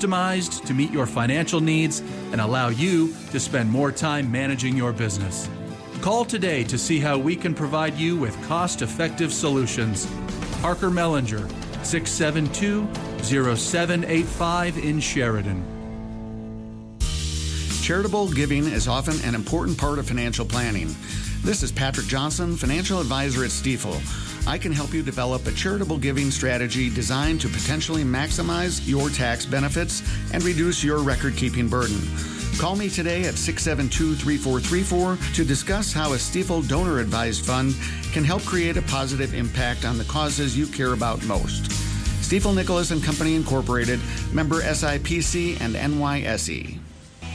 customized to meet your financial needs and allow you to spend more time managing your business. Call today to see how we can provide you with cost effective solutions. Parker Mellinger, 672 0785 in Sheridan. Charitable giving is often an important part of financial planning. This is Patrick Johnson, financial advisor at Stifel. I can help you develop a charitable giving strategy designed to potentially maximize your tax benefits and reduce your record keeping burden. Call me today at 672 3434 to discuss how a Stifel donor advised fund can help create a positive impact on the causes you care about most. Stifel Nicolaus and Company Incorporated, member SIPC and NYSE.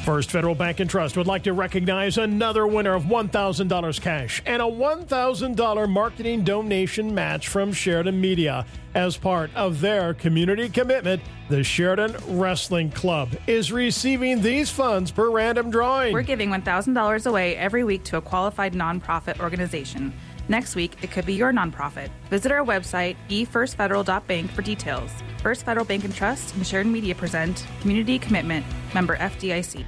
First Federal Bank and Trust would like to recognize another winner of $1,000 cash and a $1,000 marketing donation match from Sheridan Media. As part of their community commitment, the Sheridan Wrestling Club is receiving these funds per random drawing. We're giving $1,000 away every week to a qualified nonprofit organization. Next week, it could be your nonprofit. Visit our website, efirstfederal.bank, for details. First Federal Bank and Trust and Sheridan Media present Community Commitment, member FDIC.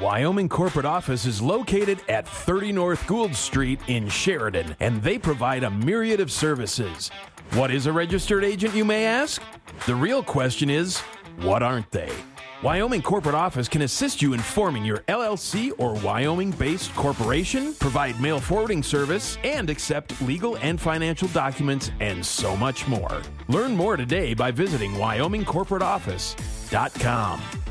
Wyoming corporate office is located at 30 North Gould Street in Sheridan, and they provide a myriad of services. What is a registered agent, you may ask? The real question is, what aren't they? Wyoming Corporate Office can assist you in forming your LLC or Wyoming based corporation, provide mail forwarding service, and accept legal and financial documents, and so much more. Learn more today by visiting WyomingCorporateOffice.com.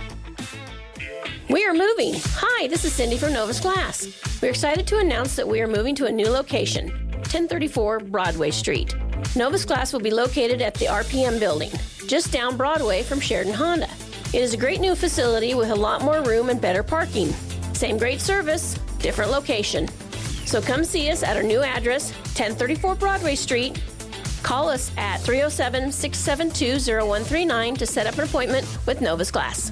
We are moving. Hi, this is Cindy from Novus Glass. We're excited to announce that we are moving to a new location, 1034 Broadway Street. Novus Glass will be located at the RPM building, just down Broadway from Sheridan Honda. It is a great new facility with a lot more room and better parking. Same great service, different location. So come see us at our new address, 1034 Broadway Street. Call us at 307 672 0139 to set up an appointment with Novus Glass.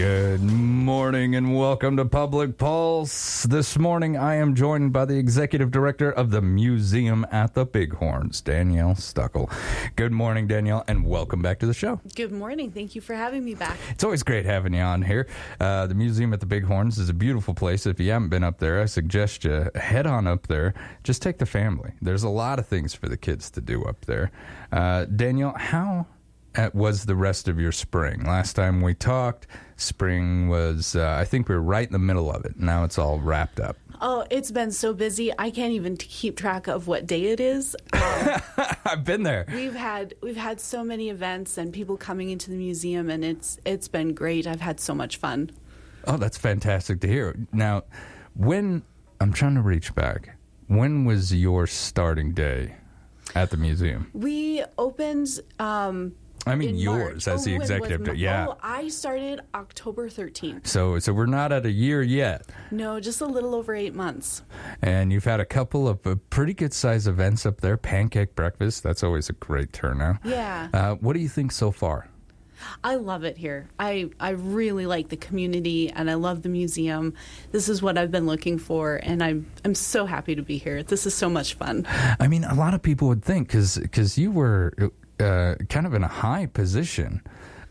Good morning and welcome to Public Pulse. This morning I am joined by the executive director of the Museum at the Bighorns, Danielle Stuckel. Good morning, Danielle, and welcome back to the show. Good morning. Thank you for having me back. It's always great having you on here. Uh, the Museum at the Bighorns is a beautiful place. If you haven't been up there, I suggest you head on up there. Just take the family. There's a lot of things for the kids to do up there. Uh, Danielle, how uh, was the rest of your spring? Last time we talked, spring was, uh, I think we were right in the middle of it. Now it's all wrapped up. Oh, it's been so busy. I can't even keep track of what day it is. Um, I've been there. we've had we've had so many events and people coming into the museum, and it's it's been great. I've had so much fun. Oh, that's fantastic to hear. Now, when I'm trying to reach back, when was your starting day at the museum? We opened. Um, I mean yours March. as the Oh, was executive. my- yeah. Oh, I started October 13th. So, so we're not at a year yet, No, just a little over eight months. and you've had a couple of uh, pretty good size events up there. Pancake breakfast, that's always a great turnout. Yeah. Uh, what do you think so far? I love it here. I, I really like the community and I love the museum. This is what I've been looking for, and I'm I'm so happy to be here. This is so much fun. I mean, a lot of people would think because you were uh, kind of in a high position,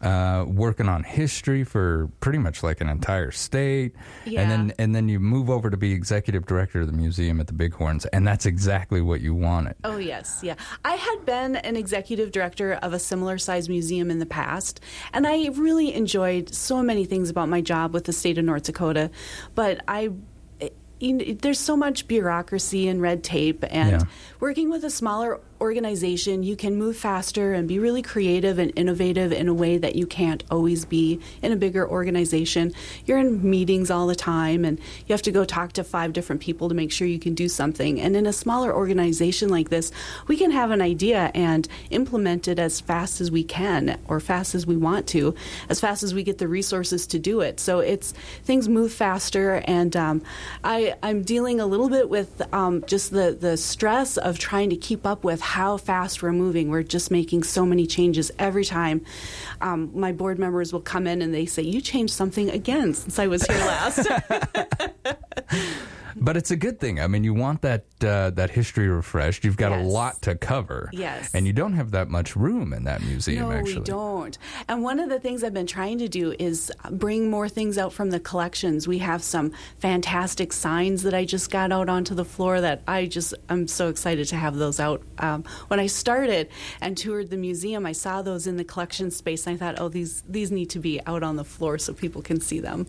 uh, working on history for pretty much like an entire state, Yeah. and then and then you move over to be executive director of the museum at the Bighorns, and that's exactly what you wanted. Oh, yes, yeah. I had been an executive director of a similar sized museum in the past, and I really enjoyed so many things about my job with the state of North Dakota. But I. You know, there's so much bureaucracy and red tape, and Yeah. working with a smaller organization, you can move faster and be really creative and innovative in a way that you can't always be in a bigger organization. You're in meetings all the time and you have to go talk to five different people to make sure you can do something. And in a smaller organization like this, we can have an idea and implement it as fast as we can or fast as we want to, as fast as we get the resources to do it. So it's things move faster, and um, I, I'm dealing a little bit with um, just the, the stress of trying to keep up with how fast we're moving. We're just making so many changes every time. Um, my board members will come in and they say, You changed something again since I was here last. But it's a good thing. I mean, you want that uh, that history refreshed. You've got Yes. a lot to cover. Yes. And you don't have that much room in that museum, no, actually. we don't. And one of the things I've been trying to do is bring more things out from the collections. We have some fantastic signs that I just got out onto the floor that I just I'm so excited to have those out. Um, when I started and toured the museum, I saw those in the collection space, and I thought, oh, these these need to be out on the floor so people can see them.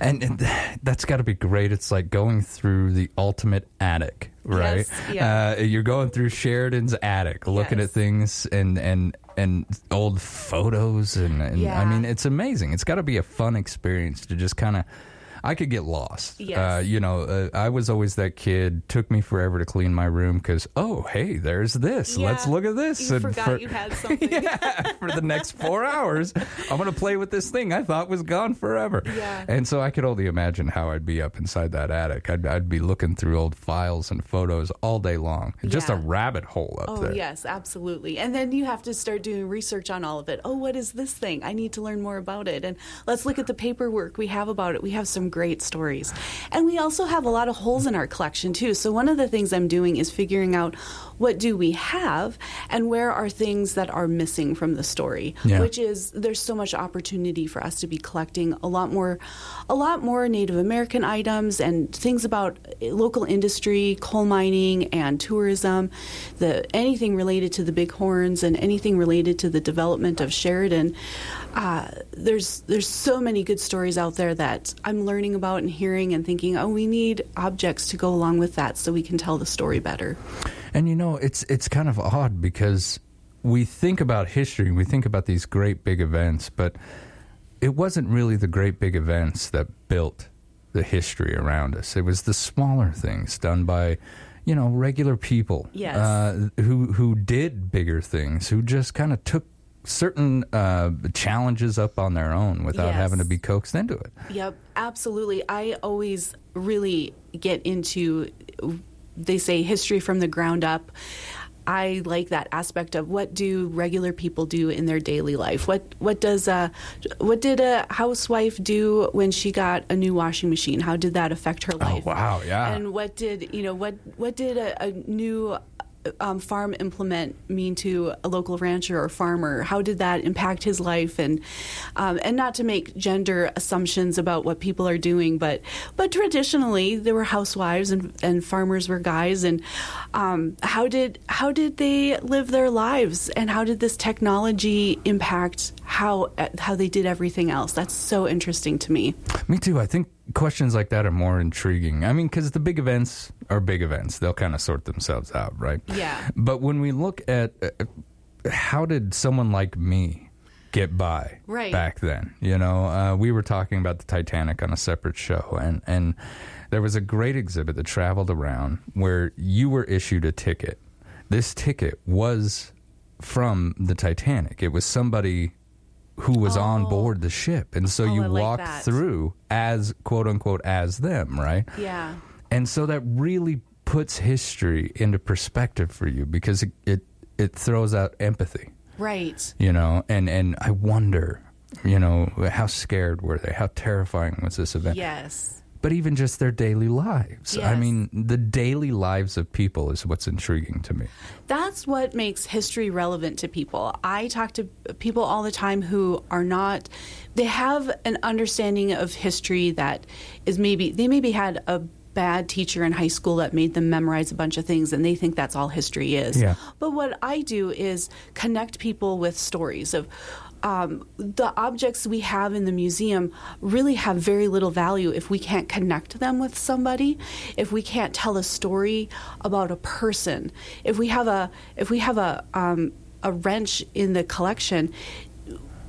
And, and that's got to be great. It's like going through the ultimate attic, right? Yes, yeah. uh, you're going through Sheridan's attic, looking Yes. at things and and and old photos, and, and I mean, it's amazing. It's got to be a fun experience to just kind of. I could get lost. Yes. Uh, you know, uh, I was always that kid. Took me forever to clean my room because, oh, hey, there's this. Let's look at this. You And forgot for- you had something. yeah, for the next four hours, I'm going to play with this thing I thought was gone forever. Yeah. And so I could only imagine how I'd be up inside that attic. I'd, I'd be looking through old files and photos all day long. Just a rabbit hole up there. Oh, there. yes, absolutely. And then you have to start doing research on all of it. Oh, what is this thing? I need to learn more about it. And let's look at the paperwork we have about it. We have some great stories. And we also have a lot of holes in our collection, too. So one of the things I'm doing is figuring out what do we have and where are things that are missing from the story, Yeah. which is there's so much opportunity for us to be collecting a lot more a lot more Native American items and things about local industry, coal mining and tourism, the anything related to the Bighorns and anything related to the development of Sheridan. Uh, there's there's so many good stories out there that I'm learning about and hearing and thinking, oh, we need objects to go along with that so we can tell the story better. And you know, it's it's kind of odd because we think about history, and we think about these great big events, but it wasn't really the great big events that built the history around us. It was the smaller things done by, you know, regular people Yes. uh, who who did bigger things, who just kind of took certain uh, challenges up on their own without Yes. having to be coaxed into it. Yep, absolutely. I always really get into, they say, history from the ground up. I like that aspect of what do regular people do in their daily life. What what does a what did a housewife do when she got a new washing machine? How did that affect her life? Oh, wow, yeah. And what did you know? What what did a, a new um, farm implement mean to a local rancher or farmer? How did that impact his life? And um, and not to make gender assumptions about what people are doing, but but traditionally there were housewives and, and farmers were guys. And um, how did how did they live their lives? And how did this technology impact how how they did everything else? That's so interesting to me. Me too. I think questions like that are more intriguing. I mean, because the big events are big events; they'll kind of sort themselves out, right? Yeah. But when we look at uh, how did someone like me get by Right. back then? You know, uh, we were talking about the Titanic on a separate show, and and there was a great exhibit that traveled around where you were issued a ticket. This ticket was from the Titanic. It was somebody who was on oh. board the ship, and so Oh, you I like walked that. through as quote unquote as them, right? Yeah. And so that really puts history into perspective for you because it it, it throws out empathy, Right. you know, and and I wonder, you know, how scared were they? How terrifying was this event? Yes. But even just their daily lives. I mean, the daily lives of people is what's intriguing to me. That's what makes history relevant to people. I talk to people all the time who are not, they have an understanding of history that is maybe, they maybe had a bad teacher in high school that made them memorize a bunch of things and they think that's all history is. Yeah. But what I do is connect people with stories of um, the objects we have in the museum really have very little value if we can't connect them with somebody, if we can't tell a story about a person, if we have a if we have a um, a wrench in the collection,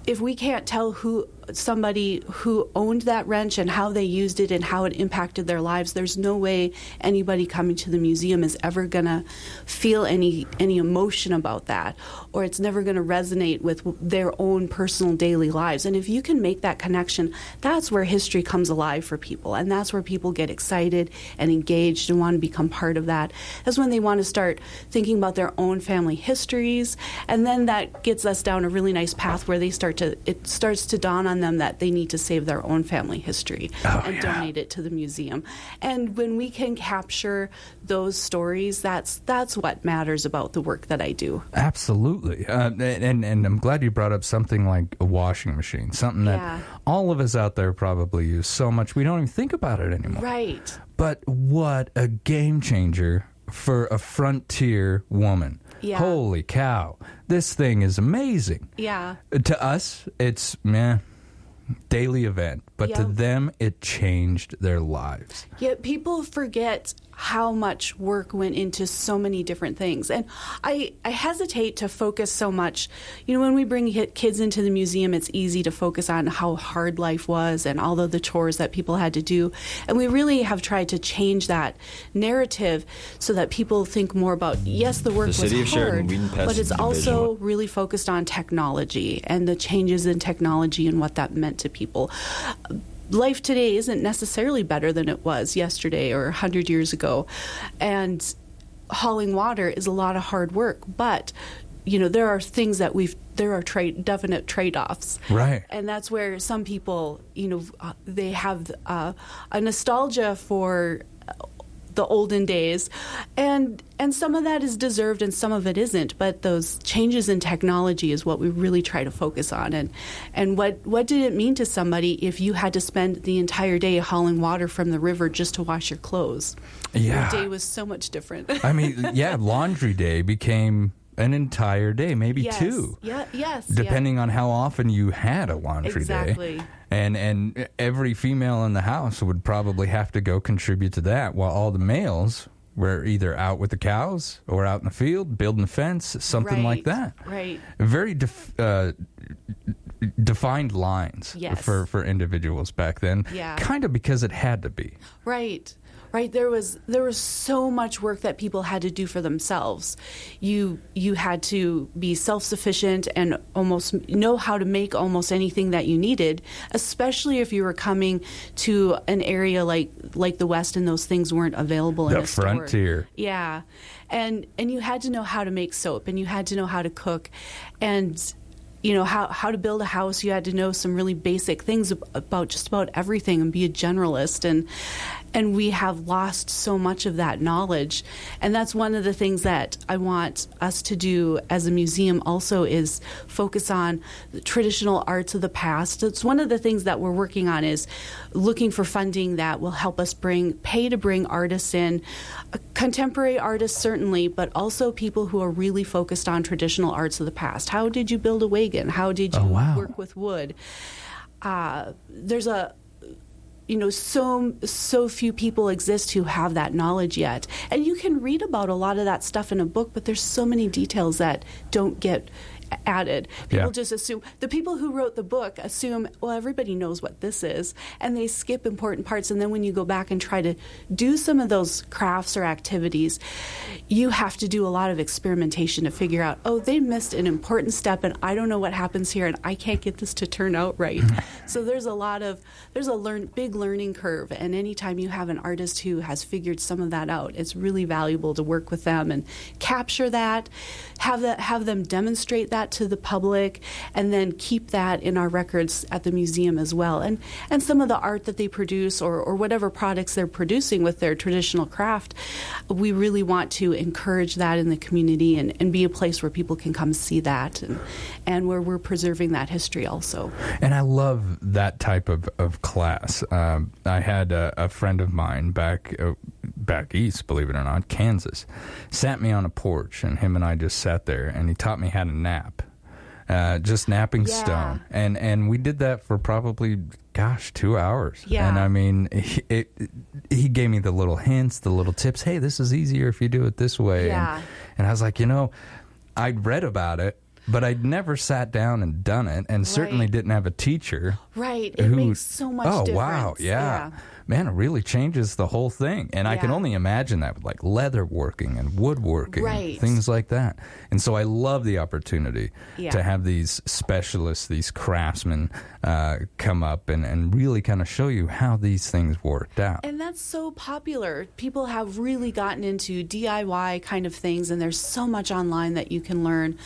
if we can't tell who somebody who owned that wrench and how they used it and how it impacted their lives there's no way anybody coming to the museum is ever going to feel any any emotion about that or it's never going to resonate with their own personal daily lives. And if you can make that connection that's where history comes alive for people and that's where people get excited and engaged and want to become part of that. That's when they want to start thinking about their own family histories and then that gets us down a really nice path where they start to it starts to dawn on them that they need to save their own family history Oh, and yeah. donate it to the museum. And when we can capture those stories, that's that's what matters about the work that I do. Absolutely, uh, and and I'm glad you brought up something like a washing machine, something that Yeah. all of us out there probably use so much we don't even think about it anymore. Right. But what a game changer for a frontier woman! Yeah. Holy cow, this thing is amazing. Yeah. To us, it's meh, daily event, but to them, it changed their lives. Yet people forget how much work went into so many different things. And I, I hesitate to focus so much. You know, when we bring kids into the museum, it's easy to focus on how hard life was and all of the chores that people had to do. And we really have tried to change that narrative so that people think more about, yes, the work The was Sheridan, hard, but it's also really focused on technology and the changes in technology and what that meant to people life today isn't necessarily better than it was yesterday or 100 years ago. And hauling water is a lot of hard work, but you know there are things that we've there are trade definite trade-offs Right. and that's where some people you know uh, they have uh, a nostalgia for the olden days. And and some of that is deserved and some of it isn't but those changes in technology is what we really try to focus on. And and what what did it mean to somebody if you had to spend the entire day hauling water from the river just to wash your clothes? Yeah. your day was so much different. I mean, yeah, laundry day became an entire day, maybe yes. two. yeah yes yeah. depending on how often you had a laundry Exactly. day. And and every female in the house would probably have to go contribute to that, while all the males were either out with the cows or out in the field building a fence, something like that. right. Very def- uh, defined lines Yes. for for individuals back then. Yeah. kind of because it had to be. Right. Right. There was there was so much work that people had to do for themselves. You you had to be self sufficient and almost know how to make almost anything that you needed, especially if you were coming to an area like like the West and those things weren't available in The a store. frontier. Yeah. And and you had to know how to make soap and you had to know how to cook and you know how how to build a house you had to know some really basic things about just about everything and be a generalist and and we have lost so much of that knowledge. And that's one of the things that I want us to do as a museum also is focus on the traditional arts of the past. It's one of the things that we're working on is looking for funding that will help us bring pay to bring artists in. Uh, contemporary artists certainly but also people who are really focused on traditional arts of the past. How did you build a wagon? How did you Oh, wow. work with wood? Uh, there's a you know so so few people exist who have that knowledge yet. And you can read about a lot of that stuff in a book but there's so many details that don't get added people Yeah. just assume the people who wrote the book assume well everybody knows what this is and they skip important parts and then when you go back and try to do some of those crafts or activities you have to do a lot of experimentation to figure out oh they missed an important step and I don't know what happens here and I can't get this to turn out right so there's a lot of there's a learn big learning curve and anytime you have an artist who has figured some of that out it's really valuable to work with them and capture that have that have them demonstrate that that to the public and then keep that in our records at the museum as well. And and some of the art that they produce or, or whatever products they're producing with their traditional craft, we really want to encourage that in the community and, and be a place where people can come see that and, and where we're preserving that history also. And I love that type of, of class. Um, I had a, a, friend of mine back uh, back east, believe it or not, Kansas, sat me on a porch, and him and I just sat there, and he taught me how to knap. Uh, just knapping yeah. stone, and and we did that for probably, gosh, two hours. Yeah. And I mean, he, it, he gave me the little hints, the little tips. Hey, this is easier if you do it this way. Yeah. And, and I was like, you know, I'd read about it, but I'd never sat down and done it, and certainly right. didn't have a teacher. Right. It who, makes so much oh, difference. wow. Yeah. yeah man, it really changes the whole thing. And yeah. I can only imagine that with like leather working and woodworking, right. things like that. And so I love the opportunity yeah. to have these specialists, these craftsmen uh, come up and, and really kind of show you how these things worked out. And that's so popular. People have really gotten into DIY kind of things, and there's so much online that you can learn.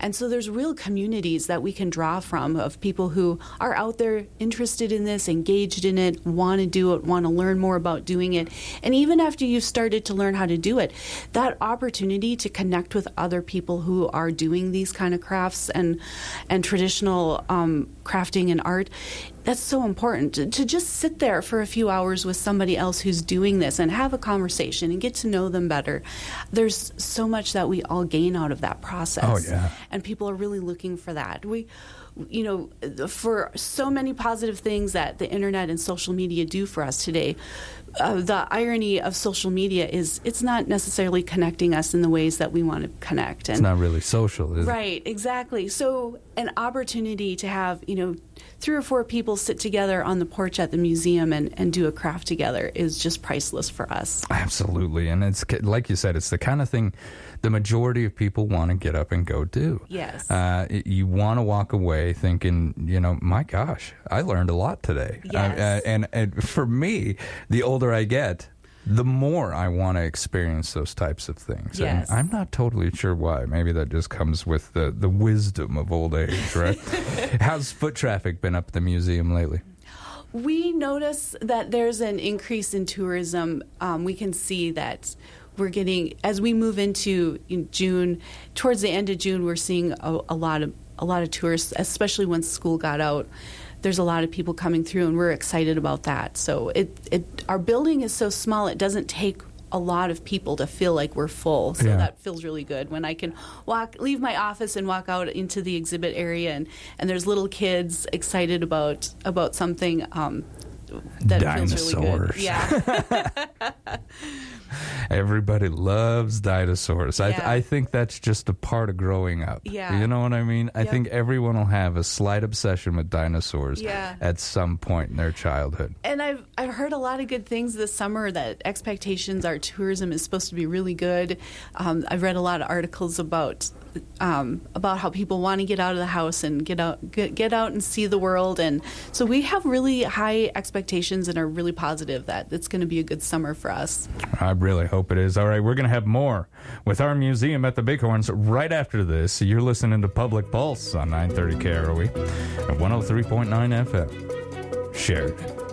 And so there's real communities that we can draw from of people who are out there interested in this, engaged in it, want to do it, want to learn more about doing it. And even after you've started to learn how to do it, that opportunity to connect with other people who are doing these kind of crafts and and traditional um, crafting and art that's so important to, to, just sit there for a few hours with somebody else who's doing this and have a conversation and get to know them better. There's so much that we all gain out of that process. Oh, yeah. And people are really looking for that. We you know, for so many positive things that the internet and social media do for us today, uh, the irony of social media is it's not necessarily connecting us in the ways that we want to connect. And, it's not really social, right, it? exactly. So, an opportunity to have, you know, three or four people sit together on the porch at the museum and, and do a craft together is just priceless for us. Absolutely. And it's like you said, it's the kind of thing the majority of people want to get up and go do. Yes. Uh, you want to walk away thinking, you know, my gosh, I learned a lot today. Uh, yes. Uh, and, and for me, the older I get, the more I want to experience those types of things. Yes. And I'm not totally sure why. Maybe that just comes with the, the wisdom of old age, right? How's foot traffic been up at the museum lately? We notice that there's an increase in tourism. Um, we can see that we're getting as we move into June, towards the end of June, we're seeing a, a lot of a lot of tourists, especially once school got out. There's a lot of people coming through, and we're excited about that. So it, it our building is so small; it doesn't take a lot of people to feel like we're full. So yeah. that feels really good when I can walk, leave my office and walk out into the exhibit area, and, and there's little kids excited about about something. Um, that Dinosaurs. feels really good. Yeah. Everybody loves dinosaurs. Yeah. I, th- I think that's just a part of growing up. Yeah. You know what I mean? I yep. think everyone will have a slight obsession with dinosaurs yeah. at some point in their childhood. And I've I've heard a lot of good things this summer that expectations our tourism is supposed to be really good. Um, I've read a lot of articles about um, about how people want to get out of the house and get out get, get out and see the world and so we have really high expectations and are really positive that it's going to be a good summer for us. I really hope it is. All right, we're going to have more with our museum at the Bighorns right after this. You're listening to Public Pulse on 930 KROE at 103.9 FM. Sheridan.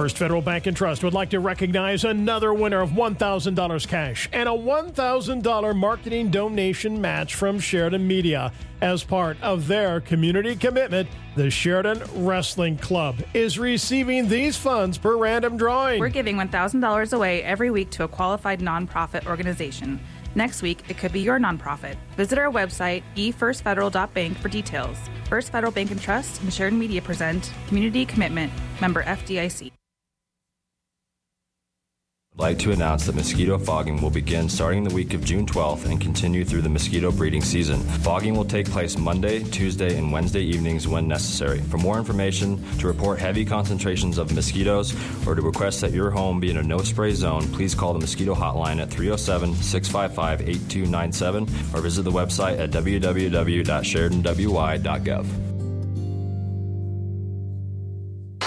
First Federal Bank and Trust would like to recognize another winner of $1,000 cash and a $1,000 marketing donation match from Sheridan Media. As part of their community commitment, the Sheridan Wrestling Club is receiving these funds per random drawing. We're giving $1,000 away every week to a qualified nonprofit organization. Next week, it could be your nonprofit. Visit our website, efirstfederal.bank, for details. First Federal Bank and Trust and Sheridan Media present Community Commitment, member FDIC like to announce that mosquito fogging will begin starting the week of June 12th and continue through the mosquito breeding season. Fogging will take place Monday, Tuesday, and Wednesday evenings when necessary. For more information, to report heavy concentrations of mosquitoes, or to request that your home be in a no spray zone, please call the mosquito hotline at 307 655 8297 or visit the website at www.sheridanwy.gov.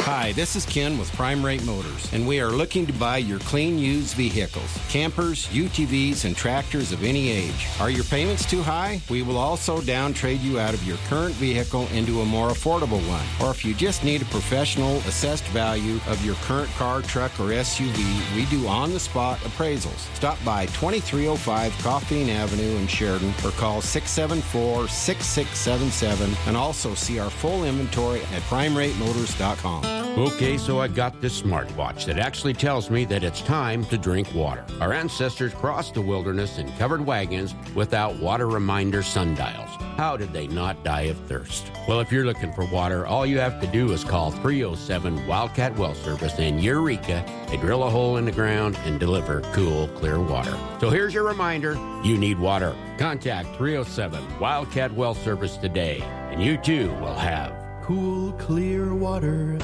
Hi, this is Ken with Prime Rate Motors, and we are looking to buy your clean used vehicles, campers, UTVs, and tractors of any age. Are your payments too high? We will also down trade you out of your current vehicle into a more affordable one. Or if you just need a professional assessed value of your current car, truck, or SUV, we do on the spot appraisals. Stop by 2305 Coffeen Avenue in Sheridan or call 674 6677 and also see our full inventory at primeratemotors.com. Okay, so I got this smartwatch that actually tells me that it's time to drink water. Our ancestors crossed the wilderness in covered wagons without water reminder sundials. How did they not die of thirst? Well, if you're looking for water, all you have to do is call 307 Wildcat Well Service in Eureka. They drill a hole in the ground and deliver cool, clear water. So here's your reminder you need water. Contact 307 Wildcat Well Service today, and you too will have cool, clear water.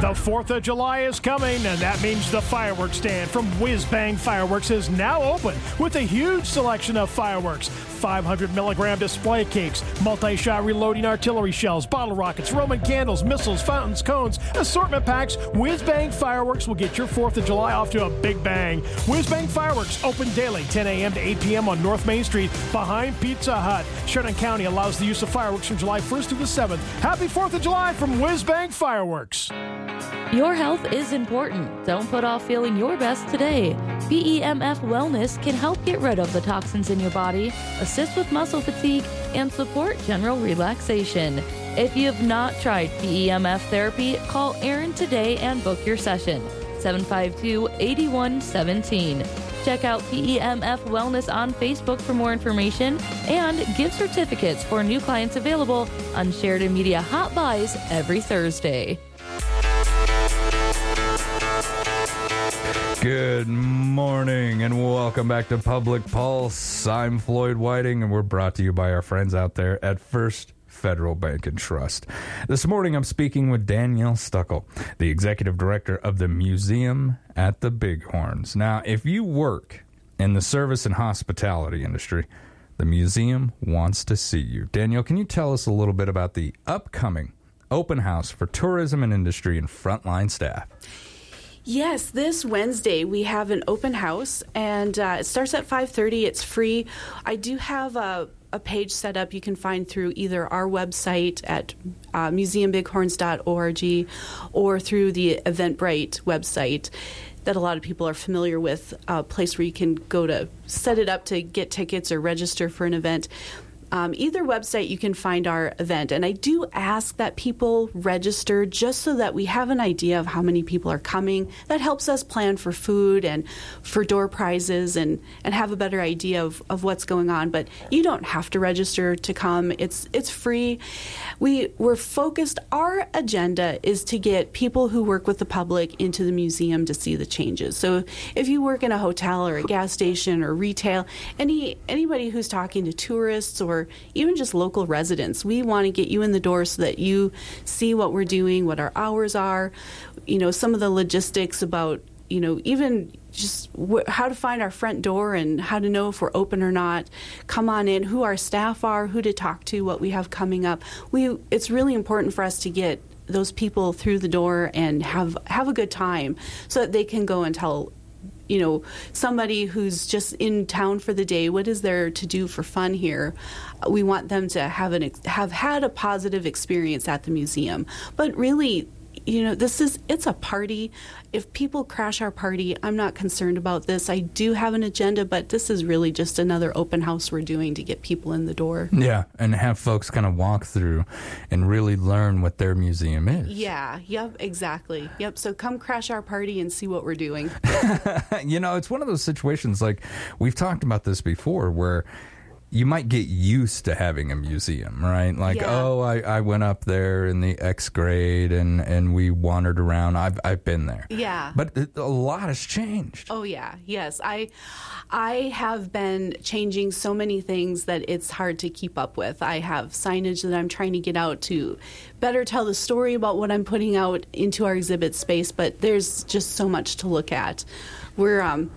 The 4th of July is coming, and that means the fireworks stand from Whiz Bang Fireworks is now open with a huge selection of fireworks. 500 milligram display cakes, multi shot reloading artillery shells, bottle rockets, Roman candles, missiles, fountains, cones, assortment packs. Whiz Bang Fireworks will get your 4th of July off to a big bang. Whiz Bang Fireworks open daily, 10 a.m. to 8 p.m. on North Main Street behind Pizza Hut. Sheridan County allows the use of fireworks from July 1st through the 7th. Happy 4th of July from Whiz Bang Fireworks. Your health is important. Don't put off feeling your best today. PEMF Wellness can help get rid of the toxins in your body, assist with muscle fatigue, and support general relaxation. If you have not tried PEMF therapy, call Aaron today and book your session. 752 8117. Check out PEMF Wellness on Facebook for more information and gift certificates for new clients available on Sheridan Media Hot Buys every Thursday. Good morning and welcome back to Public Pulse. I'm Floyd Whiting and we're brought to you by our friends out there at First Federal Bank and Trust. This morning I'm speaking with Danielle Stuckel, the executive director of the Museum at the Bighorns. Now, if you work in the service and hospitality industry, the museum wants to see you. Danielle, can you tell us a little bit about the upcoming open house for tourism and industry and frontline staff? Yes, this Wednesday we have an open house, and uh, it starts at 5:30. It's free. I do have a, a, page set up you can find through either our website at uh, museumbighorns.org or through the Eventbrite website that a lot of people are familiar with. A place where you can go to set it up to get tickets or register for an event. Um, either website, you can find our event. And I do ask that people register just so that we have an idea of how many people are coming. That helps us plan for food and for door prizes and, and have a better idea of, of what's going on. But you don't have to register to come, it's, it's free. We, we're focused, our agenda is to get people who work with the public into the museum to see the changes. So if you work in a hotel or a gas station or retail, any anybody who's talking to tourists or even just local residents. We want to get you in the door so that you see what we're doing, what our hours are, you know, some of the logistics about, you know, even just wh- how to find our front door and how to know if we're open or not. Come on in, who our staff are, who to talk to, what we have coming up. We it's really important for us to get those people through the door and have have a good time so that they can go and tell you know somebody who's just in town for the day what is there to do for fun here? We want them to have an have had a positive experience at the museum. But really you know this is it's a party. If people crash our party i'm not concerned about this. I do have an agenda but this is really just another open house we're doing to get people in the door. Yeah and have folks kind of walk through and really learn what their museum is. Yeah yep exactly. Yep so come crash our party and see what we're doing. You know it's one of those situations like we've talked about this before where you might get used to having a museum, right? Like, Yeah. oh, I, I went up there in the X grade and, and we wandered around. I've, I've been there. Yeah. But it, a lot has changed. Oh yeah, yes. I I have been changing so many things that it's hard to keep up with. I have signage that I'm trying to get out to better tell the story about what I'm putting out into our exhibit space, but there's just so much to look at. We're um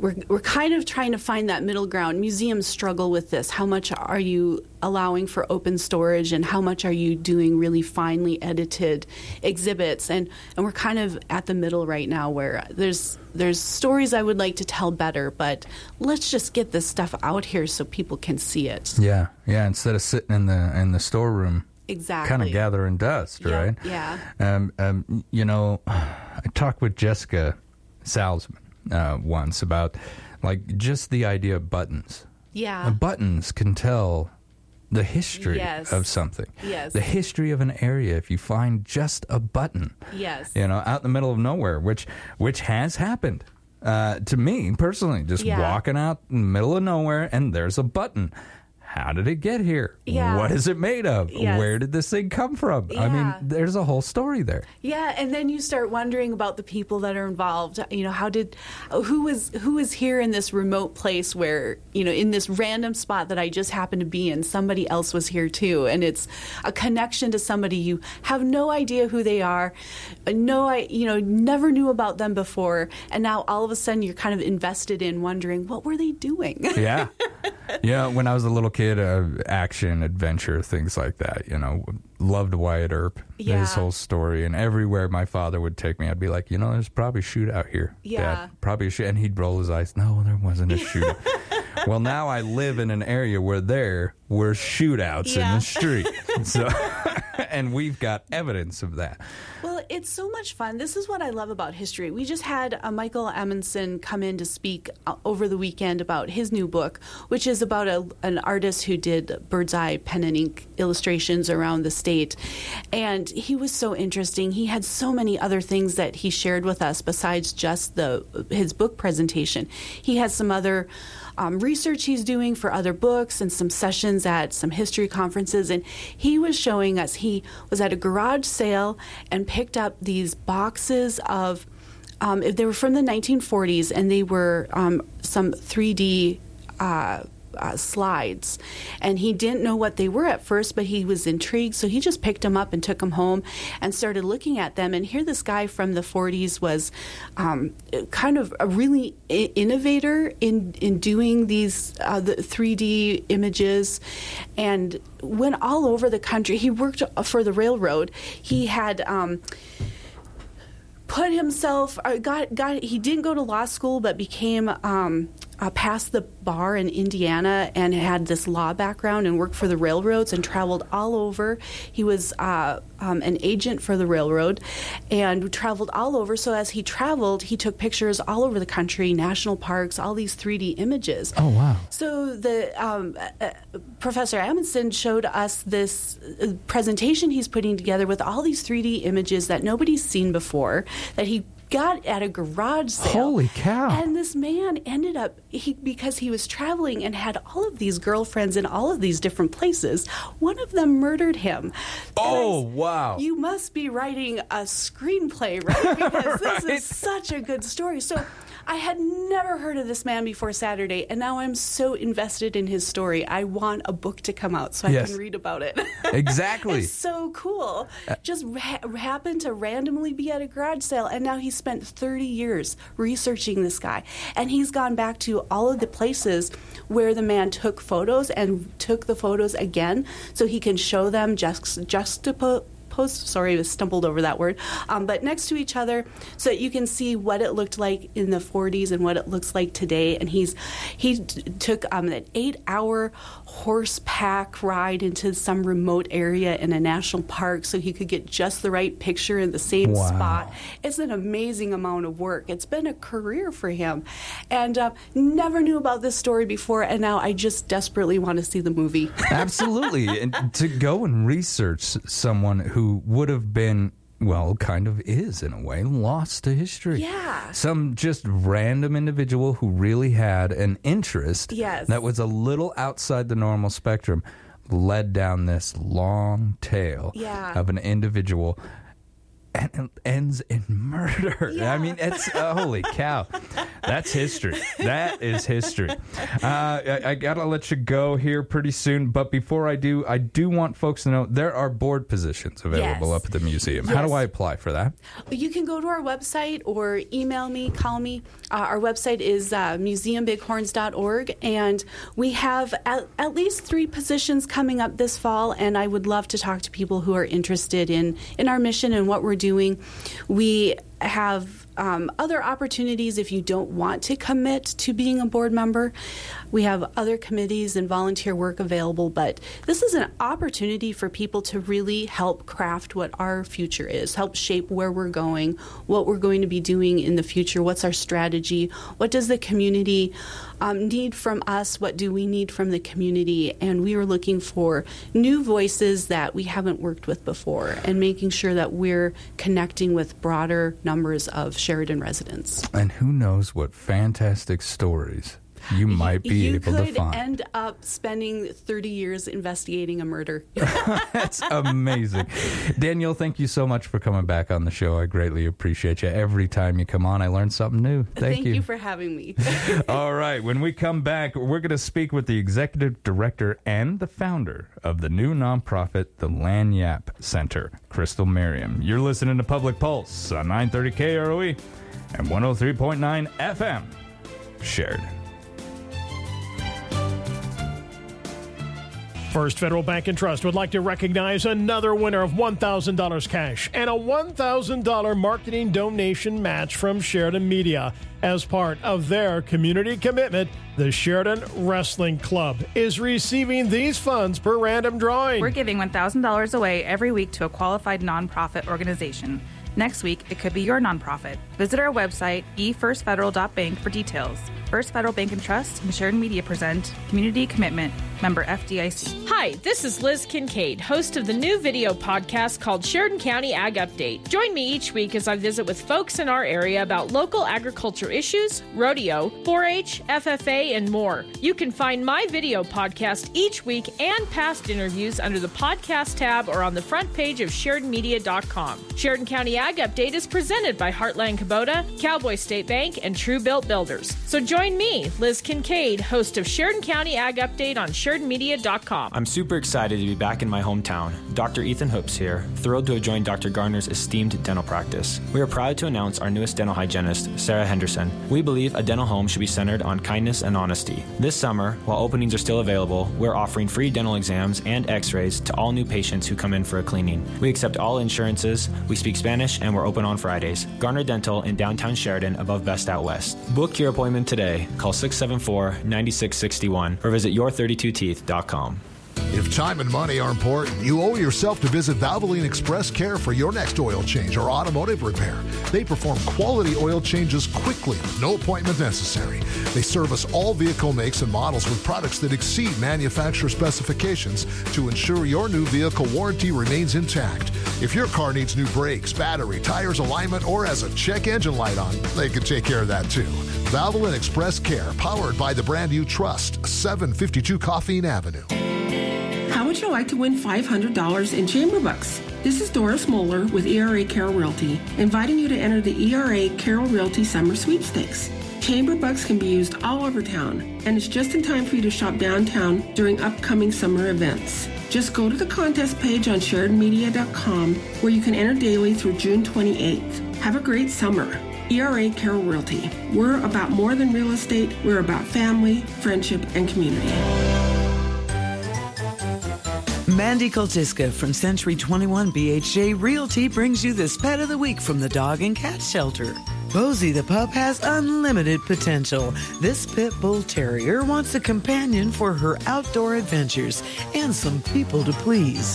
we're, we're kind of trying to find that middle ground. Museums struggle with this. How much are you allowing for open storage, and how much are you doing really finely edited exhibits? And and we're kind of at the middle right now, where there's there's stories I would like to tell better, but let's just get this stuff out here so people can see it. Yeah, yeah. Instead of sitting in the in the storeroom, Exactly. kind of gathering dust, Yeah, right? yeah. Um, um, you know, I talked with Jessica Salzman uh, once about like just the idea of buttons. Yeah. Uh, buttons can tell the history Yes. of something. Yes. The history of an area if you find just a button. Yes. You know, out in the middle of nowhere, which which has happened. Uh, to me personally, just Yeah. walking out in the middle of nowhere and there's a button. How did it get here? Yeah. What is it made of? Yes. Where did this thing come from? I mean, there's a whole story there. Yeah, and then you start wondering about the people that are involved. You know, how did who was who was here in this remote place where you know in this random spot that I just happened to be in, somebody else was here too, and it's a connection to somebody you have no idea who they are, no, I you know never knew about them before, and now all of a sudden you're kind of invested in wondering what were they doing. Yeah. yeah, when I was a little kid, uh, action, adventure, things like that, you know, loved Wyatt Earp, Yeah. his whole story. And everywhere my father would take me, I'd be like, you know, there's probably a shootout here. Yeah. Dad. Probably a shoot. And he'd roll his eyes. No, there wasn't a shootout. well, now I live in an area where there were shootouts in the street. So, and we've got evidence of that. Well, it's so much fun. This is what I love about history. We just had uh, Michael Amundson come in to speak uh, over the weekend about his new book, which is about a, an artist who did bird's eye pen and ink illustrations around the state. And he was so interesting. He had so many other things that he shared with us besides just the his book presentation. He has some other um, research he's doing for other books and some sessions at some history conferences. And he was showing us, he was at a garage sale and picked up these boxes of, um, they were from the 1940s and they were um, some 3D. Uh, uh, slides, and he didn't know what they were at first, but he was intrigued, so he just picked them up and took them home and started looking at them. And here, this guy from the 40s was um, kind of a really I- innovator in in doing these uh, the 3D images, and went all over the country. He worked for the railroad. He had. Um, put himself uh, got got he didn't go to law school but became um, uh, passed the bar in Indiana and had this law background and worked for the railroads and traveled all over. He was uh, um, an agent for the railroad and traveled all over. So as he traveled, he took pictures all over the country, national parks, all these 3D images. Oh, wow. So the um, uh, uh, Professor Amundson showed us this uh, presentation he's putting together with all these 3D images that nobody's seen before that he got at a garage sale. Holy cow. And this man ended up he because he was traveling and had all of these girlfriends in all of these different places. One of them murdered him. Oh, wow. You must be writing a screenplay, right? Because this is such a good story. So I had never heard of this man before Saturday, and now I'm so invested in his story. I want a book to come out so I Yes. can read about it. Exactly. it's so cool. Uh, just ha- happened to randomly be at a garage sale, and now he spent 30 years researching this guy. And he's gone back to all of the places where the man took photos and took the photos again so he can show them just juxtapo- sorry i stumbled over that word. Um, but next to each other so that you can see what it looked like in the 40s and what it looks like today. And he's he t- took um, an eight hour horseback ride into some remote area in a national park so he could get just the right picture in the same Wow. spot it's an amazing amount of work it's been a career for him and uh, never knew about this story before and now i just desperately want to see the movie Absolutely. and to go and research someone who would have been, well, kind of is in a way, lost to history. Yeah. Some just random individual who really had an interest Yes. that was a little outside the normal spectrum led down this long tail Yeah. of an individual and it ends in murder. I mean, it's uh, holy cow. That's history. That is history. Uh, I, I, gotta let you go here pretty soon, but before I do, I do want folks to know there are board positions available Yes. up at the museum. How do I apply for that? You can go to our website or email me, call me. Uh, our website is uh, museumbighorns.org, and we have at, at least three positions coming up this fall. And I would love to talk to people who are interested in in our mission and what we're doing. We have um, other opportunities if you don't want to commit to being a board member. We have other committees and volunteer work available, but this is an opportunity for people to really help craft what our future is, help shape where we're going, what we're going to be doing in the future, what's our strategy, what does the community um, need from us, what do we need from the community, and we are looking for new voices that we haven't worked with before and making sure that we're connecting with broader numbers of Sheridan residents. And who knows what fantastic stories you might be you able to find. You could end up spending 30 years investigating a murder. That's amazing. Danielle, thank you so much for coming back on the show. I greatly appreciate you. Every time you come on, I learn something new. Thank, you. for having me. All right. When we come back, we're going to speak with the executive director and the founder of the new nonprofit, the Lagniappe Center, Crystal Merriam. You're listening to Public Pulse on 930 KROE and 103.9 FM. Sheridan. First Federal Bank and Trust would like to recognize another winner of $1,000 cash and a $1,000 marketing donation match from Sheridan Media. As part of their community commitment, the Sheridan Wrestling Club is receiving these funds per random drawing. We're giving $1,000 away every week to a qualified nonprofit organization. Next week, it could be your nonprofit. Visit our website, efirstfederal.bank, for details. First Federal Bank and Trust and Sheridan Media present Community Commitment, member FDIC. Hi, this is Liz Kincaid, host of the new video podcast called Sheridan County Ag Update. Join me each week as I visit with folks in our area about local agriculture issues, rodeo, 4 H, FFA, and more. You can find my video podcast each week and past interviews under the podcast tab or on the front page of SheridanMedia.com. Sheridan County Ag Update is presented by Heartland Kubota, Cowboy State Bank, and True Built Builders. So join me, Liz Kincaid, host of Sheridan County Ag Update on SheridanMedia.com. I'm super excited to be back in my hometown. Dr. Ethan Hoops here, thrilled to have joined Dr. Garner's esteemed dental practice. We are proud to announce our newest dental hygienist, Sarah Henderson. We believe a dental home should be centered on kindness and honesty. This summer, while openings are still available, we're offering free dental exams and x rays to all new patients who come in for a cleaning. We accept all insurances, we speak Spanish, and we're open on Fridays. Garner Dental in downtown Sheridan above Best Out West. Book your appointment today. Call 674 9661 or visit your32teeth.com. If time and money are important, you owe yourself to visit Valvoline Express Care for your next oil change or automotive repair. They perform quality oil changes quickly no appointment necessary. They service all vehicle makes and models with products that exceed manufacturer specifications to ensure your new vehicle warranty remains intact. If your car needs new brakes, battery, tires, alignment, or has a check engine light on, they can take care of that too. Valvoline Express Care, powered by the brand you trust, 752 Coffeen Avenue. How would you like to win $500 in Chamber Bucks? This is Doris Moeller with ERA Carroll Realty, inviting you to enter the ERA Carroll Realty Summer Sweepstakes. Chamber Bucks can be used all over town, and it's just in time for you to shop downtown during upcoming summer events. Just go to the contest page on SheridanMedia.com where you can enter daily through June 28th. Have a great summer. ERA Carroll Realty. We're about more than real estate, we're about family, friendship, and community. Mandy Koltiska from Century 21 BHJ Realty brings you this pet of the week from the dog and cat shelter. Bozy the pup has unlimited potential. This pit bull terrier wants a companion for her outdoor adventures and some people to please.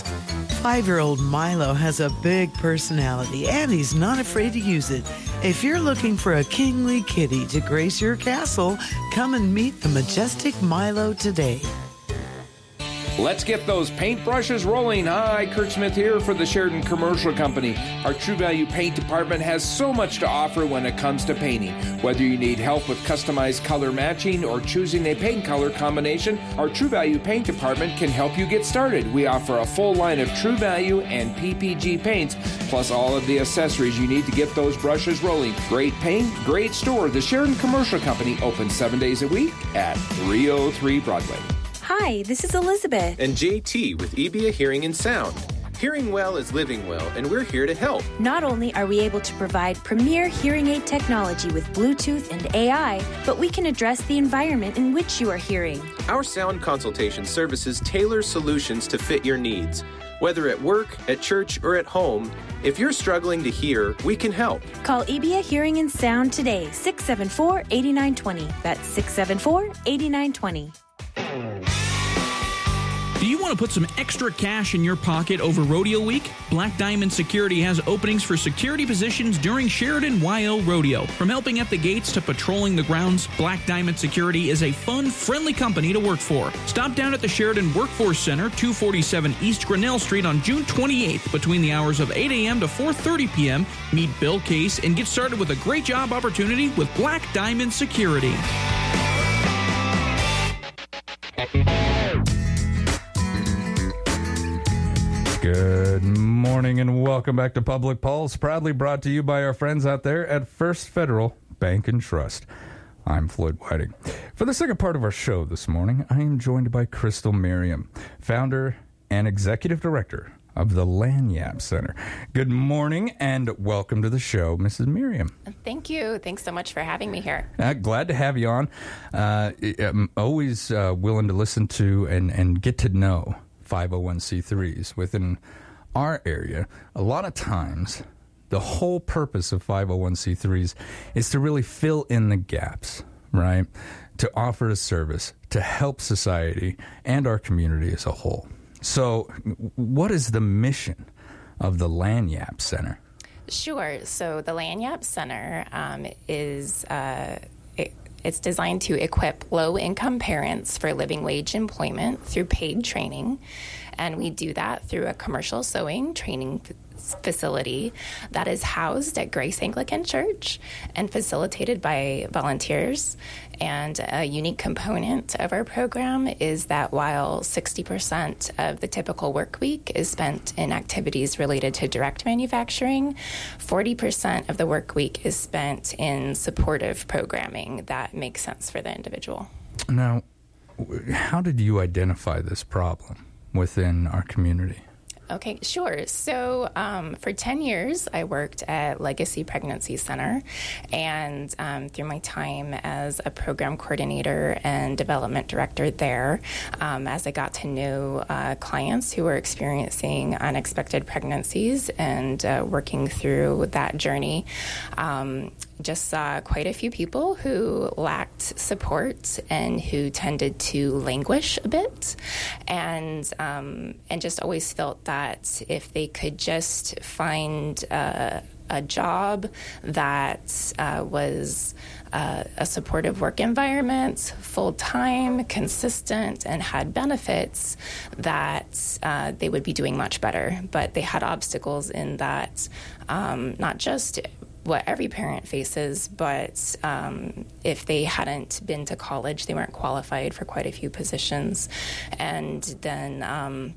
Five year old Milo has a big personality and he's not afraid to use it. If you're looking for a kingly kitty to grace your castle, come and meet the majestic Milo today. Let's get those paintbrushes rolling. Hi, Kurt Smith here for the Sheridan Commercial Company. Our True Value Paint Department has so much to offer when it comes to painting. Whether you need help with customized color matching or choosing a paint color combination, our True Value Paint Department can help you get started. We offer a full line of True Value and PPG paints, plus all of the accessories you need to get those brushes rolling. Great paint, great store. The Sheridan Commercial Company opens seven days a week at 303 Broadway. Hi, this is Elizabeth. And JT with EBA Hearing and Sound. Hearing well is living well, and we're here to help. Not only are we able to provide premier hearing aid technology with Bluetooth and AI, but we can address the environment in which you are hearing. Our sound consultation services tailor solutions to fit your needs. Whether at work, at church, or at home, if you're struggling to hear, we can help. Call EBA Hearing and Sound today, 674 8920. That's 674 8920. Want to put some extra cash in your pocket over Rodeo Week? Black Diamond Security has openings for security positions during Sheridan WYO Rodeo. From helping at the gates to patrolling the grounds, Black Diamond Security is a fun, friendly company to work for. Stop down at the Sheridan Workforce Center, 247 East Grinnell Street on June 28th between the hours of 8 a.m. to 4.30 p.m. Meet Bill Case and get started with a great job opportunity with Black Diamond Security. Good morning and welcome back to Public Pulse, proudly brought to you by our friends out there at First Federal Bank and Trust. I'm Floyd Whiting. For the second part of our show this morning, I am joined by Crystal Merriam, founder and executive director of the Lagniappe Center. Good morning and welcome to the show, Mrs. Merriam. Thank you. Thanks so much for having me here. Uh, glad to have you on. Uh, I'm always uh, willing to listen to and, and get to know 501c3s within our area. A lot of times, the whole purpose of 501c3s is to really fill in the gaps, right? To offer a service to help society and our community as a whole. So, what is the mission of the Lagniappe Center? Sure. So the Lagniappe Center um, is. Uh, it's designed to equip low income parents for living wage employment through paid training. And we do that through a commercial sewing training facility that is housed at Grace Anglican Church and facilitated by volunteers. And a unique component of our program is that while 60% of the typical work week is spent in activities related to direct manufacturing, 40% of the work week is spent in supportive programming that makes sense for the individual. Now, how did you identify this problem within our community? Okay, sure. So, um, for 10 years, I worked at Legacy Pregnancy Center. And um, through my time as a program coordinator and development director there, um, as I got to know uh, clients who were experiencing unexpected pregnancies and uh, working through that journey, um, just saw quite a few people who lacked support and who tended to languish a bit, and um, and just always felt that if they could just find uh, a job that uh, was uh, a supportive work environment, full time, consistent, and had benefits, that uh, they would be doing much better. But they had obstacles in that, um, not just what every parent faces, but um, if they hadn't been to college, they weren't qualified for quite a few positions. And then um,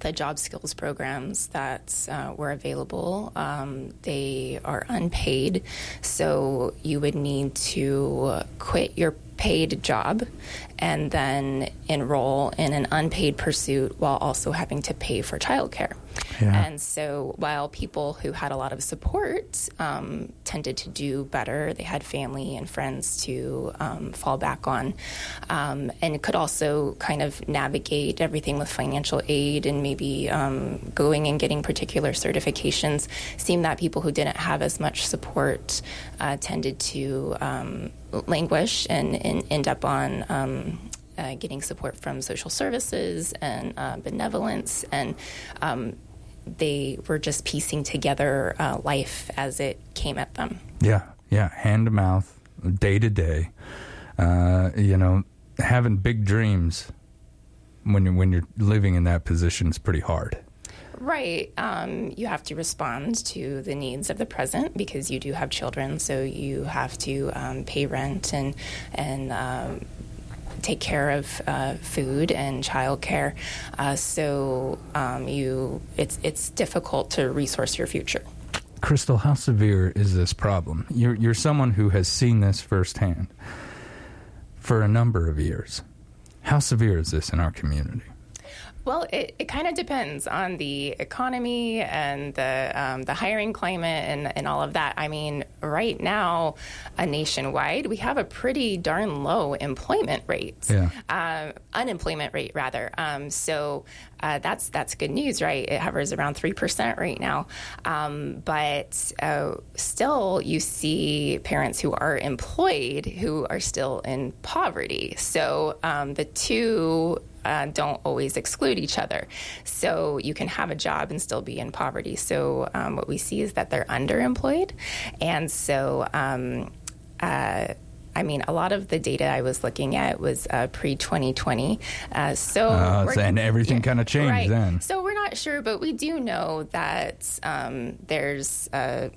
the job skills programs that uh, were available, um, they are unpaid. So you would need to quit your paid job and then enroll in an unpaid pursuit while also having to pay for childcare. Yeah. And so, while people who had a lot of support um, tended to do better, they had family and friends to um, fall back on, um, and could also kind of navigate everything with financial aid and maybe um, going and getting particular certifications. Seemed that people who didn't have as much support uh, tended to um, languish and, and, end up on um, uh, getting support from social services and uh, benevolence, and um, they were just piecing together uh, life as it came at them. Yeah, yeah, hand to mouth, day to day. Uh, you know, having big dreams, when you're, when you're living in that position is pretty hard. Right. Um, you have to respond to the needs of the present because you do have children, so you have to um, pay rent and and um, take care of uh, food and childcare. Uh, so um, you, it's it's difficult to resource your future. Crystal, how severe is this problem? You're you're someone who has seen this firsthand for a number of years. How severe is this in our community? Well, it, it kind of depends on the economy and the um, the hiring climate and, and all of that. I mean, right now, uh, nationwide, we have a pretty darn low employment rate, Yeah. uh, unemployment rate rather. Um, so uh, that's that's good news, right? It hovers around three percent right now, um, but uh, still, you see parents who are employed who are still in poverty. So um, the two uh, don't always exclude each other. So you can have a job and still be in poverty. So um, what we see is that they're underemployed. And so, um, uh, I mean, a lot of the data I was looking at was uh, pre 2020. Uh, so, Uh, we're- and everything kind of changed right. then. So we're not sure, but we do know that um, there's. Uh,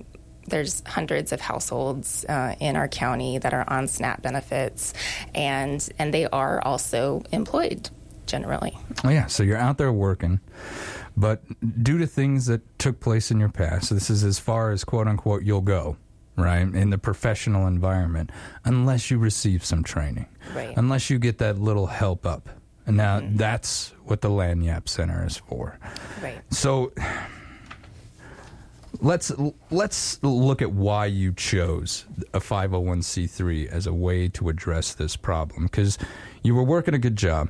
there's hundreds of households uh, in our county that are on SNAP benefits, and and they are also employed generally. Oh, yeah, so you're out there working, but due to things that took place in your past, this is as far as quote unquote you'll go, right, in the professional environment, unless you receive some training, Right. unless you get that little help up. And now mm-hmm. that's what the Lagniappe Center is for. Right. So let's let's look at why you chose a 501c3 as a way to address this problem because you were working a good job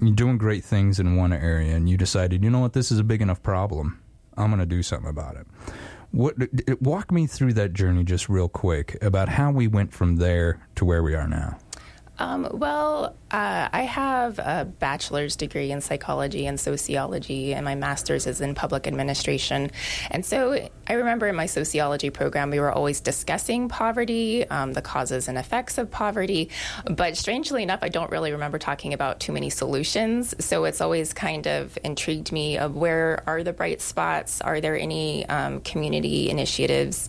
you're doing great things in one area and you decided you know what? This is a big enough problem. I'm going to do something about it. What walk me through that journey just real quick about how we went from there to where we are now Um, well, uh, I have a bachelor's degree in psychology and sociology, and my master's is in public administration. And so I remember in my sociology program, we were always discussing poverty, um, the causes and effects of poverty. But strangely enough, I don't really remember talking about too many solutions. So it's always kind of intrigued me of where are the bright spots? Are there any um, community initiatives,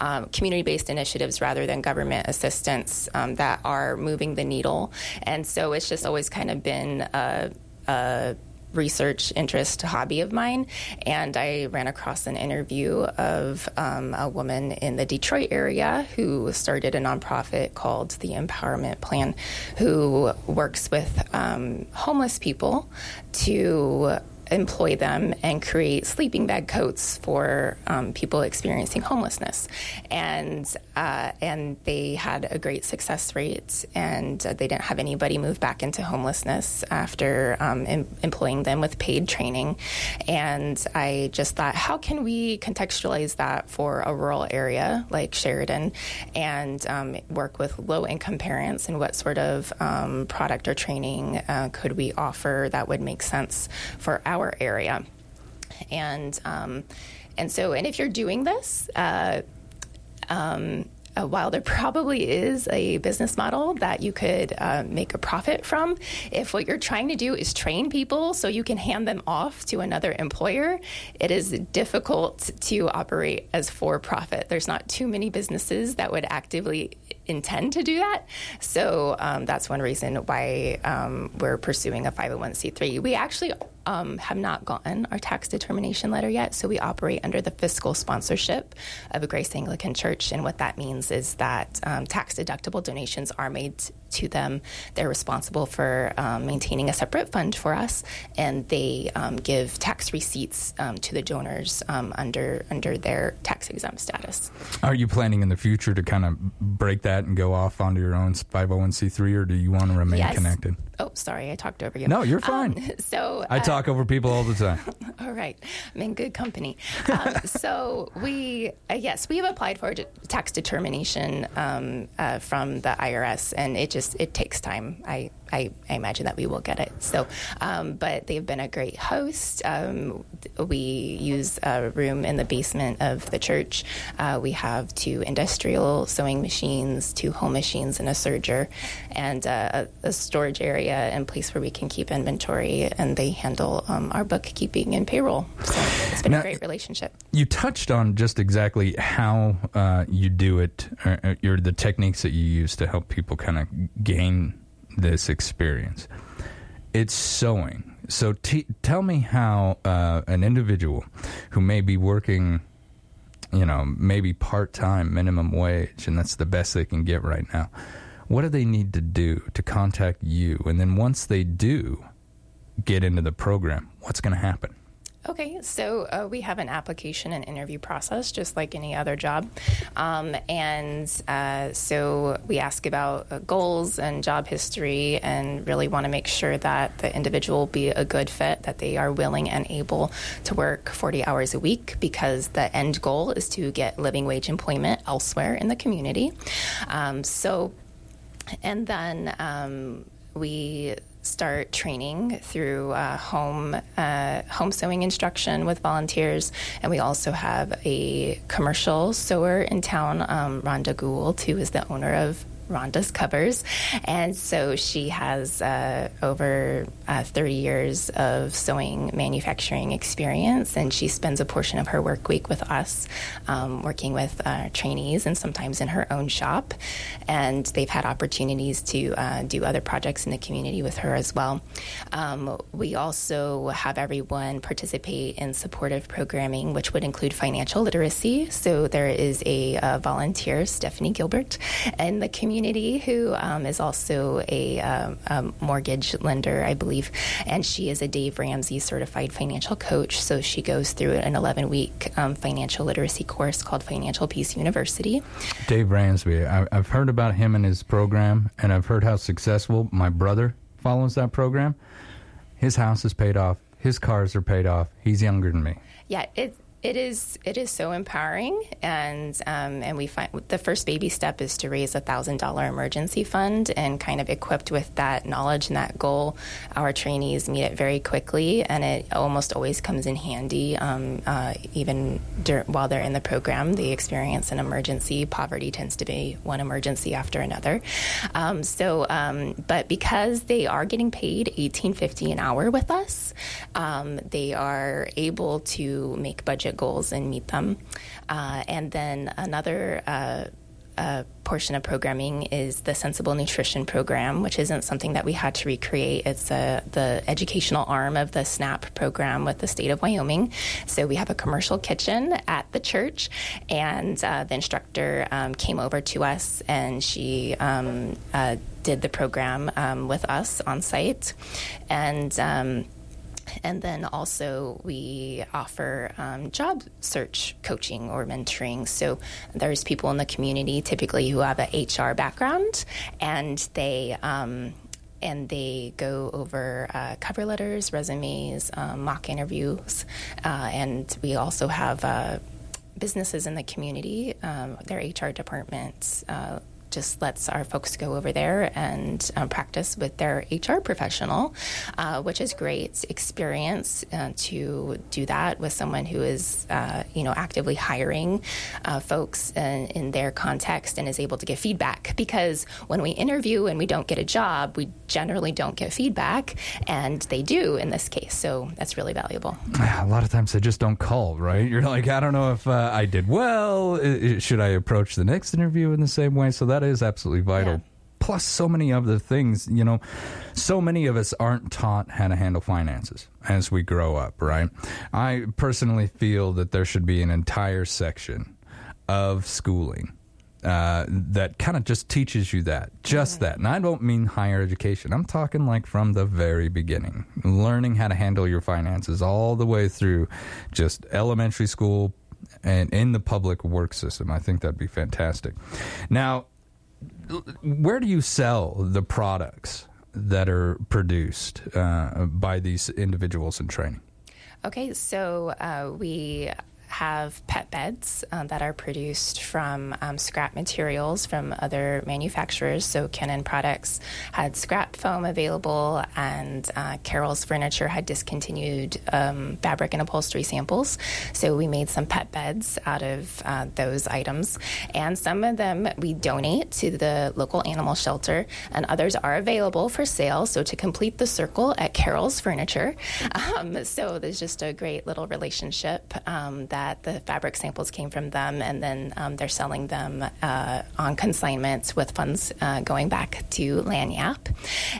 um, community-based initiatives rather than government assistance um, that are moving the needle? And so it's just always kind of been a, a research interest hobby of mine and i ran across an interview of um, a woman in the detroit area who started a nonprofit called the empowerment plan who works with um, homeless people to employ them and create sleeping bag coats for um, people experiencing homelessness, and uh, and they had a great success rate, and uh, they didn't have anybody move back into homelessness after um, em- employing them with paid training, and I just thought, how can we contextualize that for a rural area like Sheridan, and um, work with low income parents, and what sort of um, product or training uh, could we offer that would make sense for our area, and um, and so and if you're doing this. Uh, um, uh, while there probably is a business model that you could uh, make a profit from, if what you're trying to do is train people so you can hand them off to another employer, it is difficult to operate as for profit. There's not too many businesses that would actively intend to do that. So um, that's one reason why um, we're pursuing a 501c3. We actually um, have not gotten our tax determination letter yet, so we operate under the fiscal sponsorship of a Grace Anglican Church. And what that means is that um, tax deductible donations are made to them. They're responsible for um, maintaining a separate fund for us, and they um, give tax receipts um, to the donors um, under under their tax exempt status. Are you planning in the future to kind of break that and go off onto your own 501c3, or do you want to remain Yes. connected? Oh, sorry, I talked over you. No, you're fine. Um, so I uh, talk over people all the time. All right, I'm in good company. Um, so we, uh, yes, we have applied for de- tax determination um, uh, from the IRS, and it just it takes time. I, I, I imagine that we will get it. So, um, but they've been a great host. Um, we use a room in the basement of the church. Uh, we have two industrial sewing machines, two home machines, and a serger, and uh, a, a storage area and place where we can keep inventory. And they handle um, our bookkeeping and payroll. So it's been Now- a great relationship. You touched on just exactly how uh, you do it, or, or your, the techniques that you use to help people kind of gain this experience. It's sewing. So t- tell me how uh, an individual who may be working, you know, maybe part time, minimum wage, and that's the best they can get right now. What do they need to do to contact you? And then once they do get into the program, what's going to happen? Okay, so uh, we have an application and interview process just like any other job. Um, and uh, so we ask about uh, goals and job history and really want to make sure that the individual be a good fit, that they are willing and able to work 40 hours a week because the end goal is to get living wage employment elsewhere in the community. Um, so and then um, we start training through uh, home uh, home sewing instruction with volunteers, and we also have a commercial sewer in town, um, Rhonda Gould, who is the owner of. Rhonda's covers, and so she has uh, over uh, 30 years of sewing manufacturing experience, and she spends a portion of her work week with us, um, working with uh, trainees and sometimes in her own shop. And they've had opportunities to uh, do other projects in the community with her as well. Um, we also have everyone participate in supportive programming, which would include financial literacy. So there is a, uh volunteer, Stephanie Gilbert, in the community who um, is also a, um, a mortgage lender, I believe, and she is a Dave Ramsey certified financial coach. So she goes through an 11 week um, financial literacy course called Financial Peace University. Dave Ramsey, I, I've heard about him and his program, and I've heard how successful my brother follows that program. His house is paid off. His cars are paid off. He's younger than me. Yeah, it it is it is so empowering, and um, and we find the first baby step is to raise a thousand dollar emergency fund, and kind of equipped with that knowledge and that goal, our trainees meet it very quickly, and it almost always comes in handy, um, uh, even dur- while they're in the program. They experience an emergency. Poverty tends to be one emergency after another. Um, so, um, but because they are getting paid eighteen fifty an hour with us, um, they are able to make budget goals and meet them. Uh, and then another. Uh, uh, portion of programming is the Sensible Nutrition Program, which isn't something that we had to recreate. It's uh, the educational arm of the SNAP program with the state of Wyoming. So we have a commercial kitchen at the church, and uh, the instructor um, came over to us and she um, uh, did the program um, with us on site. And um, and then also, we offer um, job search coaching or mentoring. So, there's people in the community typically who have an HR background and they um, and they go over uh, cover letters, resumes, um, mock interviews, uh, and we also have uh, businesses in the community, um, their HR departments. Just lets our folks go over there and um, practice with their HR professional, uh, which is great experience uh, to do that with someone who is, uh, you know, actively hiring uh, folks in, in their context and is able to give feedback. Because when we interview and we don't get a job, we generally don't get feedback, and they do in this case. So that's really valuable. A lot of times they just don't call, right? You're like, I don't know if uh, I did well. Should I approach the next interview in the same way? So that is absolutely vital. Plus, so many other things, you know, so many of us aren't taught how to handle finances as we grow up, right? I personally feel that there should be an entire section of schooling uh, that kind of just teaches you that, just that. And I don't mean higher education. I'm talking like from the very beginning, learning how to handle your finances all the way through just elementary school and in the public work system. I think that'd be fantastic. Now, where do you sell the products that are produced uh, by these individuals in training? Okay, so uh, we have pet beds uh, that are produced from um, scrap materials from other manufacturers. So Kennon Products had scrap foam available, and uh, Carol's Furniture had discontinued um, fabric and upholstery samples. So we made some pet beds out of uh, those items, and some of them we donate to the local animal shelter, and others are available for sale. So to complete the circle at Carol's Furniture. Um, so there's just a great little relationship um, that the fabric samples came from them, and then um, they're selling them uh, on consignment with funds uh, going back to Lagniappe.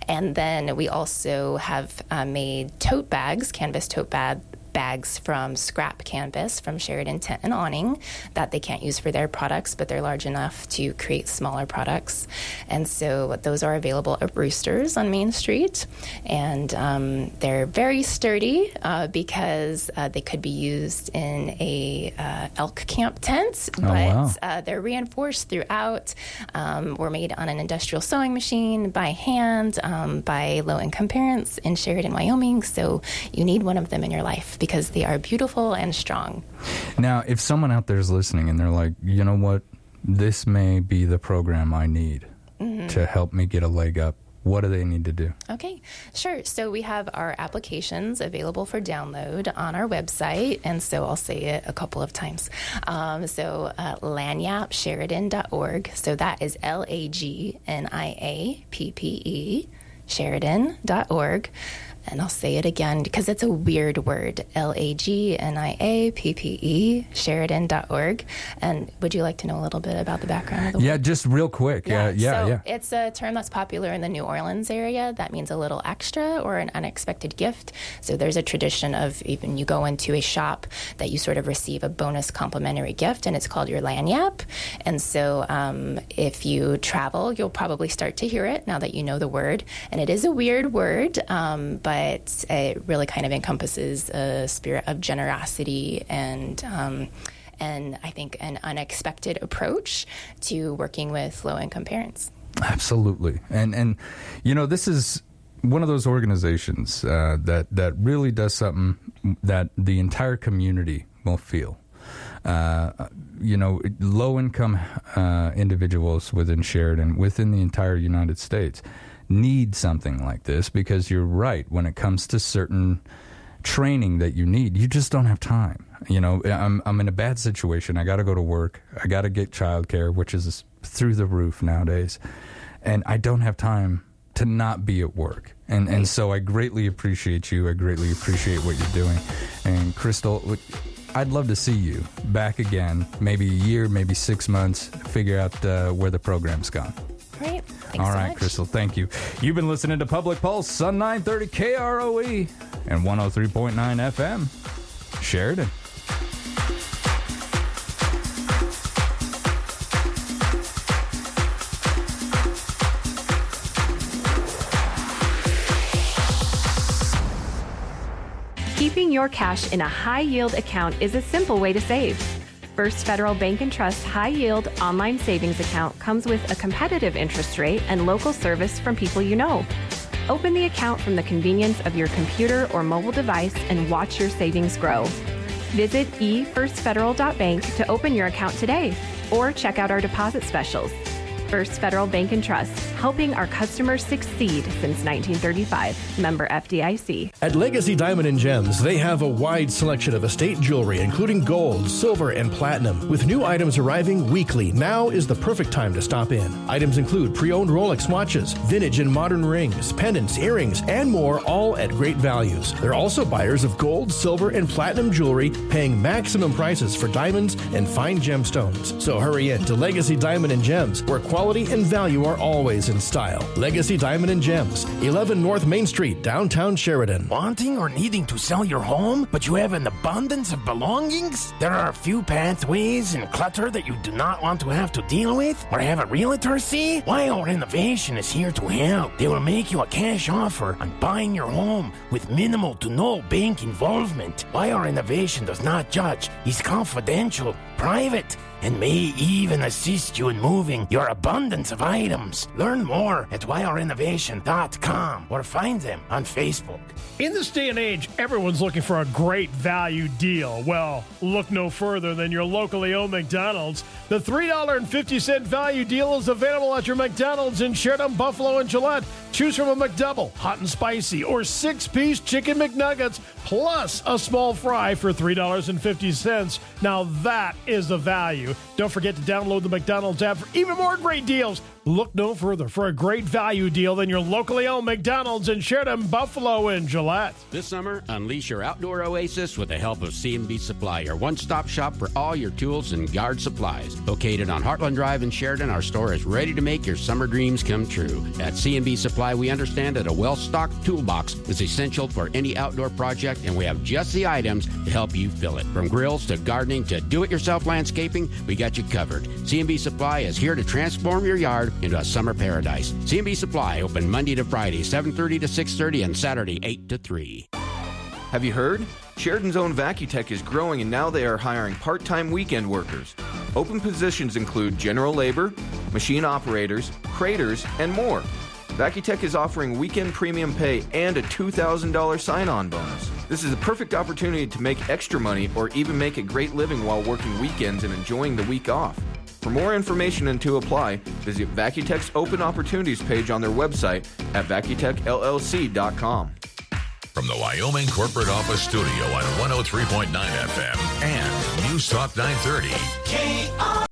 And then we also have uh, made tote bags, canvas tote bag bags from scrap canvas from Sheridan Tent and Awning that they can't use for their products, but they're large enough to create smaller products. And so those are available at Roosters on Main Street. And um, they're very sturdy uh, because uh, they could be used in a uh, elk camp tent, Oh, but wow. uh, they're reinforced throughout. Um, were made on an industrial sewing machine by hand um, by low income parents in Sheridan, Wyoming. So you need one of them in your life because they are beautiful and strong. Now, if someone out there is listening and they're like, you know what, this may be the program I need Mhm. to help me get a leg up, what do they need to do? Okay, sure. So we have our applications available for download on our website. And so I'll say it a couple of times. Um, so uh, lagniappesheridan.org. So that is L A G N I A P P E, Sheridan.org. And I'll say it again because it's a weird word L A G N I A P P E, Sheridan.org. And would you like to know a little bit about the background of the word? Yeah, just real quick. Yeah, yeah, so yeah. it's a term that's popular in the New Orleans area. That means a little extra or an unexpected gift. So there's a tradition of even you go into a shop that you sort of receive a bonus complimentary gift, and it's called your lagniappe. And so um, if you travel, you'll probably start to hear it now that you know the word. And it is a weird word, um, but it really kind of encompasses a spirit of generosity and. Um, and I think an unexpected approach to working with low income parents. Absolutely, and and you know this is one of those organizations uh, that that really does something that the entire community will feel. Uh, you know, low income uh, individuals within Sheridan, within the entire United States, need something like this because you're right. When it comes to certain training that you need, you just don't have time. You know, I'm I'm in a bad situation. I got to go to work. I got to get childcare, which is through the roof nowadays, and I don't have time to not be at work. And and so I greatly appreciate you. I greatly appreciate what you're doing. And Crystal, I'd love to see you back again, maybe a year, maybe six months. Figure out uh, where the program's gone. Great. Thanks All so much. Crystal, thank you. You've been listening to Public Pulse on 930 KROE E and 103.9 FM. Sheridan. Keeping your cash in a high yield account is a simple way to save. First Federal Bank and Trust High Yield Online Savings Account comes with a competitive interest rate and local service from people you know. Open the account from the convenience of your computer or mobile device and watch your savings grow. Visit efirstfederal.bank to open your account today or check out our deposit specials. First Federal Bank and Trust, helping our customers succeed since 1935. Member FDIC. At Legacy Diamond and Gems, they have a wide selection of estate jewelry, including gold, silver, and platinum. With new items arriving weekly, now is the perfect time to stop in. Items include pre owned Rolex watches, vintage and modern rings, pendants, earrings, and more, all at great values. They're also buyers of gold, silver, and platinum jewelry, paying maximum prices for diamonds and fine gemstones. So hurry in to Legacy Diamond and Gems, where quality and value are always in style. Legacy Diamond and Gems, 11 North Main Street, downtown Sheridan. Wanting or needing to sell your home, but you have an abundance of belongings? There are a few pathways and clutter that you do not want to have to deal with or have a realtor see? Wyo Renovation is here to help. They will make you a cash offer on buying your home with minimal to no bank involvement. Wyo Renovation does not judge, is confidential, private. And may even assist you in moving your abundance of items. Learn more at wyorenovation.com or find them on Facebook. In this day and age, everyone's looking for a great value deal. Well, look no further than your locally owned McDonald's. The $3.50 value deal is available at your McDonald's in Sheridan, Buffalo, and Gillette. Choose from a McDouble, hot and spicy, or six piece chicken McNuggets, plus a small fry for $3.50. Now that is the value. Don't forget to download the McDonald's app for even more great deals. Look no further for a great value deal than your locally owned McDonald's in Sheridan, Buffalo, and Gillette. This summer, unleash your outdoor oasis with the help of C&B Supply, your one-stop shop for all your tools and yard supplies. Located on Heartland Drive in Sheridan, our store is ready to make your summer dreams come true. At C&B Supply, we understand that a well-stocked toolbox is essential for any outdoor project, and we have just the items to help you fill it. From grills to gardening to do-it-yourself landscaping, we got you covered. C&B Supply is here to transform your yard into a summer paradise. C&B Supply open Monday to Friday, 7:30 to 6:30 and Saturday 8 to 3. Have you heard? Sheridan's own Vacutech is growing and now they are hiring part time weekend workers. Open positions include general labor, machine operators, craters, and more. Vacutech is offering weekend premium pay and a $2,000 sign on bonus. This is a perfect opportunity to make extra money or even make a great living while working weekends and enjoying the week off. For more information and to apply, visit Vacutech's open opportunities page on their website at vacutechllc.com. From the Wyoming Corporate Office Studio on 103.9 FM and News Talk 930.